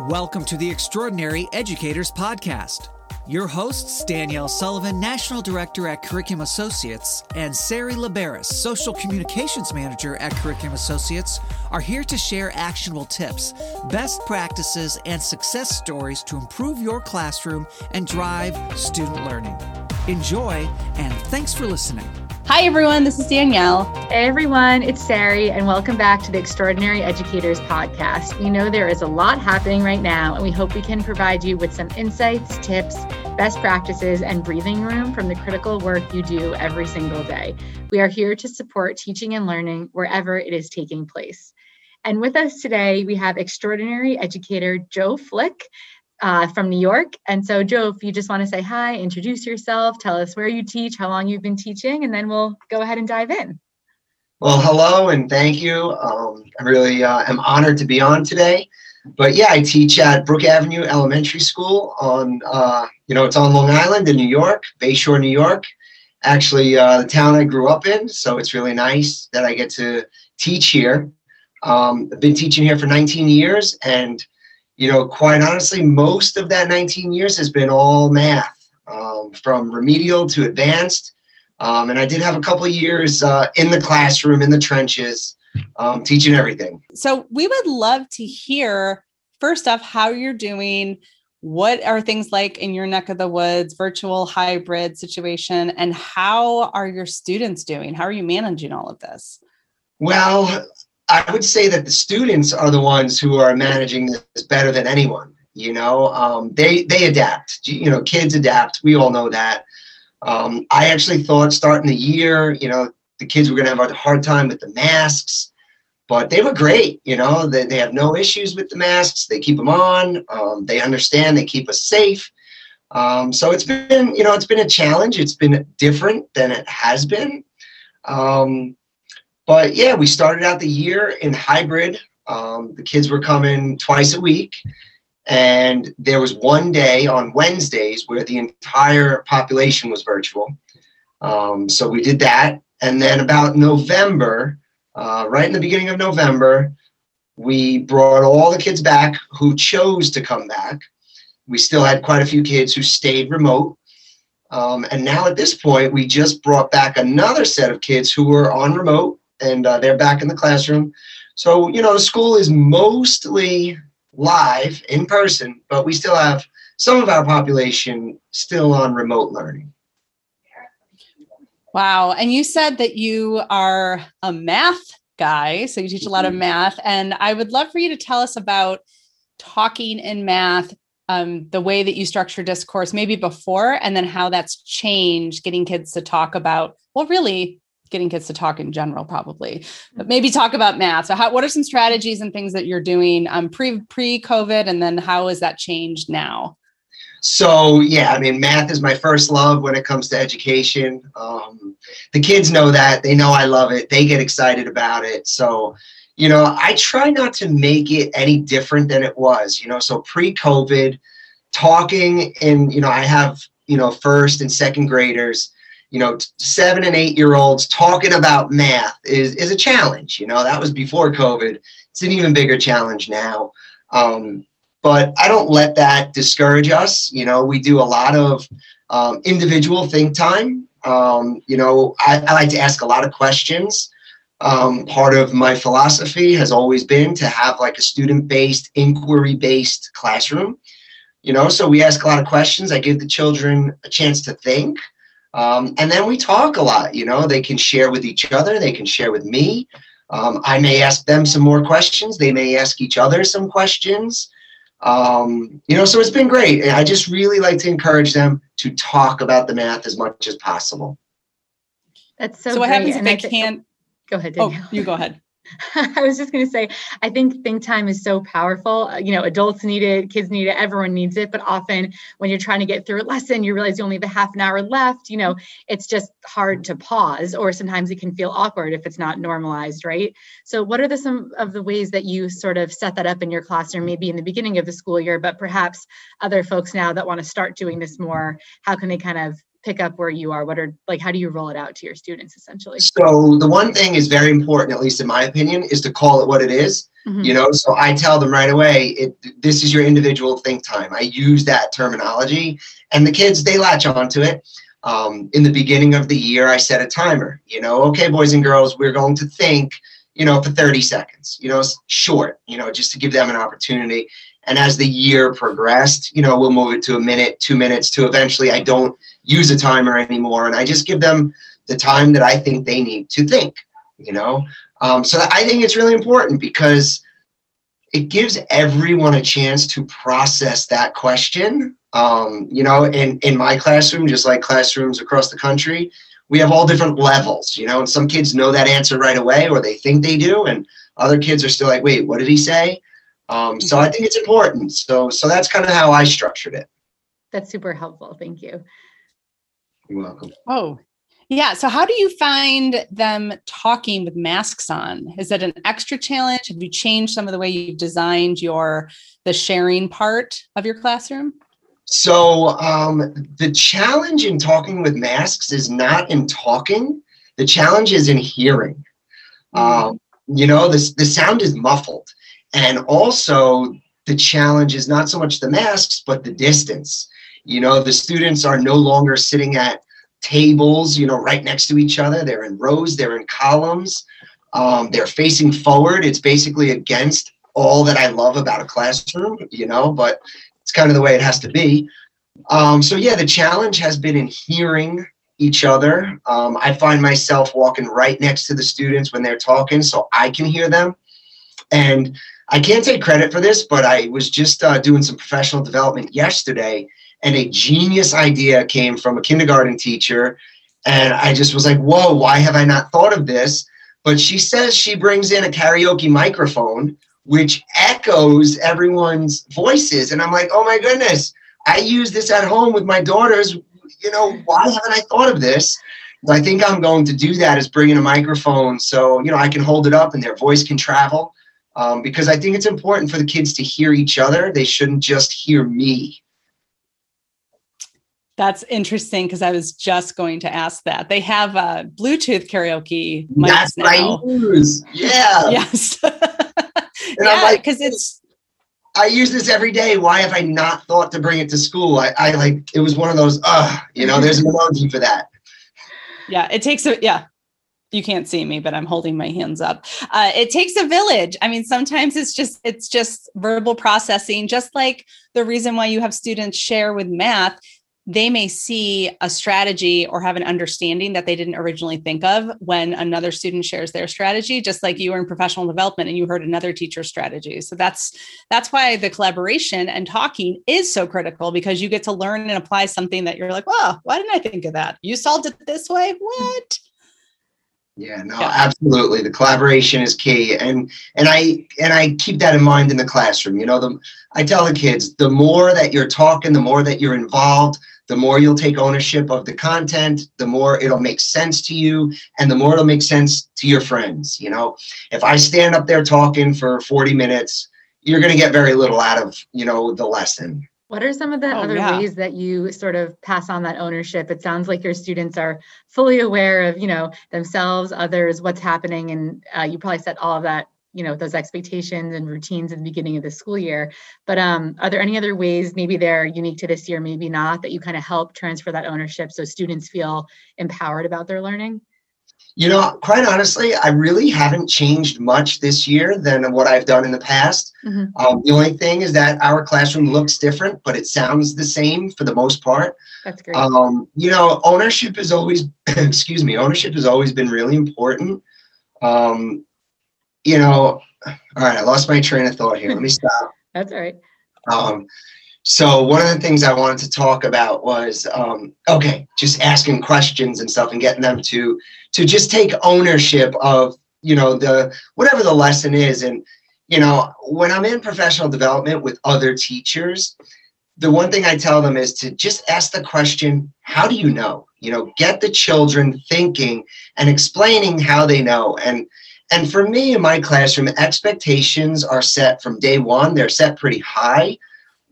Welcome to the Extraordinary Educators Podcast. Your hosts, Danielle Sullivan, National Director at Curriculum Associates, and Sari Liberis, Social Communications Manager at Curriculum Associates, are here to share actionable tips, best practices, and success stories to improve your classroom and drive student learning. Enjoy, and thanks for listening. Hi, everyone. This is Danielle. Hey, everyone. It's Sari, and welcome back to the Extraordinary Educators Podcast. We know there is a lot happening right now, and we hope we can provide you with some insights, tips, best practices, and breathing room from the critical work you do every single day. We are here to support teaching and learning wherever it is taking place. And with us today, we have extraordinary educator Joe Flick uh, from New York. And so, Joe, if you just want to say hi, introduce yourself, tell us where you teach, how long you've been teaching, and then we'll go ahead and dive in. Well, hello and thank you. Um, I really uh, am honored to be on today. But yeah, I teach at Brook Avenue Elementary School on, uh, you know, it's on Long Island in New York, Bayshore, New York. Actually, uh, the town I grew up in, so it's really nice that I get to teach here. Um, I've been teaching here for 19 years, and you know, quite honestly, most of that 19 years has been all math, um, from remedial to advanced. Um, and I did have a couple of years uh, in the classroom, in the trenches, um, teaching everything. So we would love to hear, first off, how you're doing. What are things like in your neck of the woods, virtual hybrid situation, and how are your students doing? How are you managing all of this? Well, I would say that the students are the ones who are managing this better than anyone. You know, um, they they adapt. You know, kids adapt. We all know that. Um, I actually thought starting the year, you know, the kids were going to have a hard time with the masks, but they were great. You know, they, they have no issues with the masks. They keep them on. Um, they understand. They keep us safe. Um, so it's been, you know, it's been a challenge. It's been different than it has been. Um, but yeah, we started out the year in hybrid. Um, the kids were coming twice a week. And there was one day on Wednesdays where the entire population was virtual. Um, so we did that. And then about November, uh, right in the beginning of November, we brought all the kids back who chose to come back. We still had quite a few kids who stayed remote. Um, and now at this point, we just brought back another set of kids who were on remote and uh, they're back in the classroom. So, you know, the school is mostly live in person, but we still have some of our population still on remote learning. Wow. And you said that you are a math guy, so you teach a lot of mm-hmm. math. And I would love for you to tell us about talking in math, um, the way that you structure discourse, maybe before, and then how that's changed getting kids to talk about, well, really getting kids to talk in general probably but maybe talk about math. So how what are some strategies and things that you're doing um, pre pre covid and then how has that changed now? So yeah i mean math is my first love when it comes to education. Um, the kids know that. They know i love it. They get excited about it. So you know i try not to make it any different than it was you know? So pre-covid talking and you know i have you know first and second graders you know, seven and eight year olds talking about math is, is a challenge. You know, that was before COVID. It's an even bigger challenge now. Um, but I don't let that discourage us. You know, we do a lot of um, individual think time. Um, you know, I, I, like to ask a lot of questions. Um, part of my philosophy has always been to have like a student based, inquiry based classroom. You know, so we ask a lot of questions. I give the children a chance to think. Um, and then we talk a lot. You know, they can share with each other, they can share with me. Um, I may ask them some more questions. They may ask each other some questions. Um, you know, so it's been great. I just really like to encourage them to talk about the math as much as possible. That's so. So what happens if they can't? Go ahead. Danielle. Oh, you go ahead. I was just going to say, I think think time is so powerful. Uh, you know, adults need it, kids need it, everyone needs it. But often when you're trying to get through a lesson, you realize you only have a half an hour left. You know, it's just hard to pause, or sometimes it can feel awkward if it's not normalized, right? So, what are the some of the ways that you sort of set that up in your classroom, maybe in the beginning of the school year, but perhaps other folks now that want to start doing this more, how can they kind of pick up where you are? What are like how do you roll it out to your students essentially? So the one thing is very important, at least in my opinion, is to call it what it is. Mhm. You know, so I tell them right away, it, this is your individual think time. I use that terminology, and the kids they latch onto it. Um, in the beginning of the year, I set a timer. You know, okay, boys and girls, we're going to think. You know, for 30 seconds. You know, short. You know, just to give them an opportunity. And as the year progressed, you know, we'll move it to a minute, two minutes, to eventually I don't use a timer anymore, and I just give them the time that I think they need to think. You know, um, so I think it's really important because it gives everyone a chance to process that question. Um, you know, in, in my classroom, just like classrooms across the country, we have all different levels, you know, and some kids know that answer right away or they think they do, and other kids are still like, wait, what did he say? Um, so I think it's important. So so that's kind of how I structured it. That's super helpful. Thank you. You're welcome. Oh, yeah. So, how do you find them talking with masks on? Is it an extra challenge? Have you changed some of the way you've designed your the sharing part of your classroom? So um, the challenge in talking with masks is not in talking. The challenge is in hearing. Um, you know, the the sound is muffled, and also the challenge is not so much the masks, but the distance. You know, the students are no longer sitting at tables, you know, right next to each other. They're in rows. They're in columns. Um, they're facing forward. It's basically against all that I love about a classroom. You know, but it's kind of the way it has to be. Um, so yeah, the challenge has been in hearing each other. Um, I find myself walking right next to the students when they're talking, so I can hear them. And I can't take credit for this, but I was just uh, doing some professional development yesterday, and a genius idea came from a kindergarten teacher, and I just was like, "Whoa! Why have I not thought of this?" But she says she brings in a karaoke microphone which echoes everyone's voices. And I'm like, oh my goodness, I use this at home with my daughters. You know, why haven't I thought of this? I think I'm going to do that is bring in a microphone so, you know, I can hold it up and their voice can travel. Um, because I think it's important for the kids to hear each other. They shouldn't just hear me. That's interesting because I was just going to ask that. They have uh, Bluetooth karaoke That's now. Use. Yeah. Yes. Yeah, like, because it's I use this every day. Why have I not thought to bring it to school? I, I like it was one of those, uh, you know, there's an emoji for that. yeah, it takes a yeah. You can't see me, but I'm holding my hands up. Uh, it takes a village. I mean, sometimes it's just it's just verbal processing. Just like the reason why you have students share with math, they may see a strategy or have an understanding that they didn't originally think of when another student shares their strategy. Just like you were in professional development and you heard another teacher's strategy. So that's that's why the collaboration and talking is so critical because you get to learn and apply something that you're like, "Wow, why didn't I think of that? You solved it this way? What?" Yeah, no, Yeah. absolutely. The collaboration is key, and and I and I keep that in mind in the classroom. You know, the I tell the kids the more that you're talking, the more that you're involved, the more you'll take ownership of the content, the more it'll make sense to you, and the more it'll make sense to your friends. You know, if I stand up there talking for 40 minutes, you're going to get very little out of you know the lesson. What are some of the Oh, other yeah. ways that you sort of pass on that ownership? It sounds like your students are fully aware of, you know, themselves, others, what's happening, and uh, you probably set all of that, you know, those expectations and routines at the beginning of the school year. But um, are there any other ways, maybe they're unique to this year, maybe not, that you kind of help transfer that ownership so students feel empowered about their learning? You know, quite honestly, I really haven't changed much this year than what I've done in the past. Mhm. Um, the only thing is that our classroom looks different, but it sounds the same for the most part. That's great. Um, you know, ownership is always, excuse me, ownership has always been really important. Um, you know, all right, I lost my train of thought here. Let me stop. That's all right. Um, so one of the things I wanted to talk about was um, okay, just asking questions and stuff and getting them to to just take ownership of you know the whatever the lesson is and you know when I'm in professional development with other teachers, the one thing I tell them is to just ask the question, how do you know? You know, get the children thinking and explaining how they know and and for me in my classroom expectations are set from day one they're set pretty high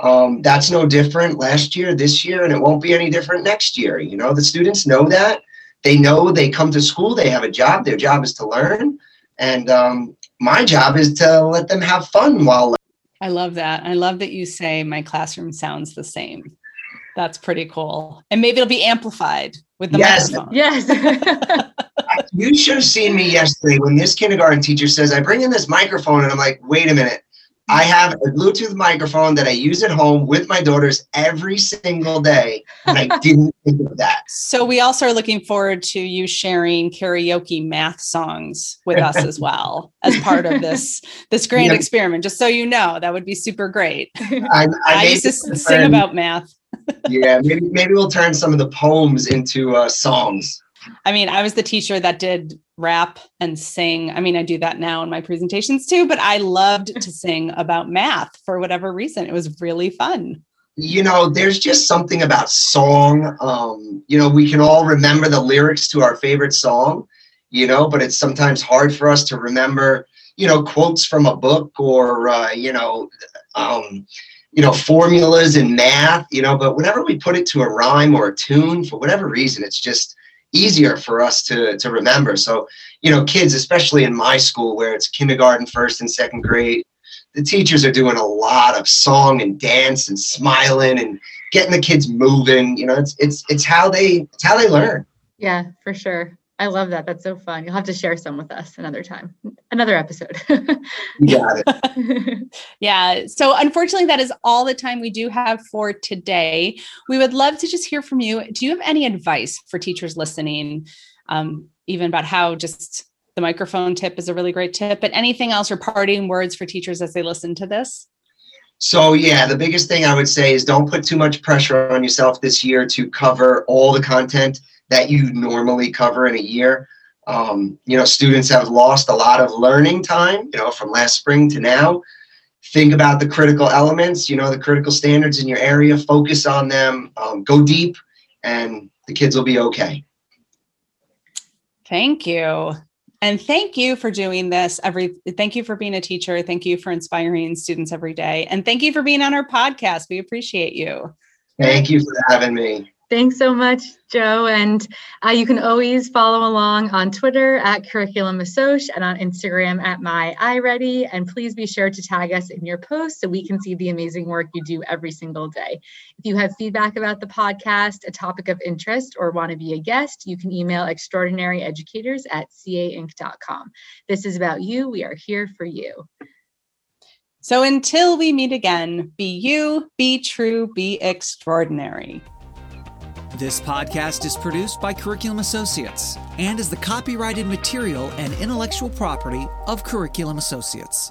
Um, that's no different last year, this year, and it won't be any different next year. You know, the students know that. They know they come to school, they have a job, their job is to learn. And um, my job is to let them have fun while. I love that. I love that you say my classroom sounds the same. That's pretty cool. And maybe it'll be amplified with the Yes. microphone. Yes. You should have seen me yesterday when this kindergarten teacher says, I bring in this microphone, and I'm like, wait a minute. I have a Bluetooth microphone that I use at home with my daughters every single day. And I didn't think of that. So we also are looking forward to you sharing karaoke math songs with us as well as part of this this grand Yeah. experiment. Just so you know, that would be super great. I, I, I, used to sing about math. Yeah, maybe, maybe we'll turn some of the poems into uh, songs. I mean, I was the teacher that did rap and sing. I mean, I do that now in my presentations too, but I loved to sing about math for whatever reason. It was really fun. you know, there's just something about song. Um, you know, we can all remember the lyrics to our favorite song, you know, but it's sometimes hard for us to remember, you know, quotes from a book or, uh, you know, um, you know, formulas and math, you know, but whenever we put it to a rhyme or a tune, for whatever reason, it's just easier for us to, to remember. So, you know, kids, especially in my school where it's kindergarten, first and second grade, the teachers are doing a lot of song and dance and smiling and getting the kids moving. You know, it's it's it's how they it's how they learn. yeah, for sure. I love that. That's so fun. You'll have to share some with us another time, another episode. Got it. yeah. So unfortunately, that is all the time we do have for today. We would love to just hear from you. Do you have any advice for teachers listening, um, even about how just the microphone tip is a really great tip, but anything else or parting words for teachers as they listen to this? So yeah, the biggest thing I would say is don't put too much pressure on yourself this year to cover all the content that you normally cover in a year. Um, you know, students have lost a lot of learning time, you know, from last spring to now. Think about the critical elements, you know, the critical standards in your area, focus on them, um, go deep, and the kids will be okay. Thank you. And thank you for doing this every thank you for being a teacher. Thank you for inspiring students every day. And thank you for being on our podcast. We appreciate you. Thank you for having me. Thanks so much, Joe. And uh, you can always follow along on Twitter at Curriculum Assoc and on Instagram at My iReady. And please be sure to tag us in your posts so we can see the amazing work you do every single day. If you have feedback about the podcast, a topic of interest, or want to be a guest, you can email extraordinaryeducators at cainc.com. This is about you. We are here for you. So until we meet again, be you, be true, be extraordinary. This podcast is produced by Curriculum Associates and is the copyrighted material and intellectual property of Curriculum Associates.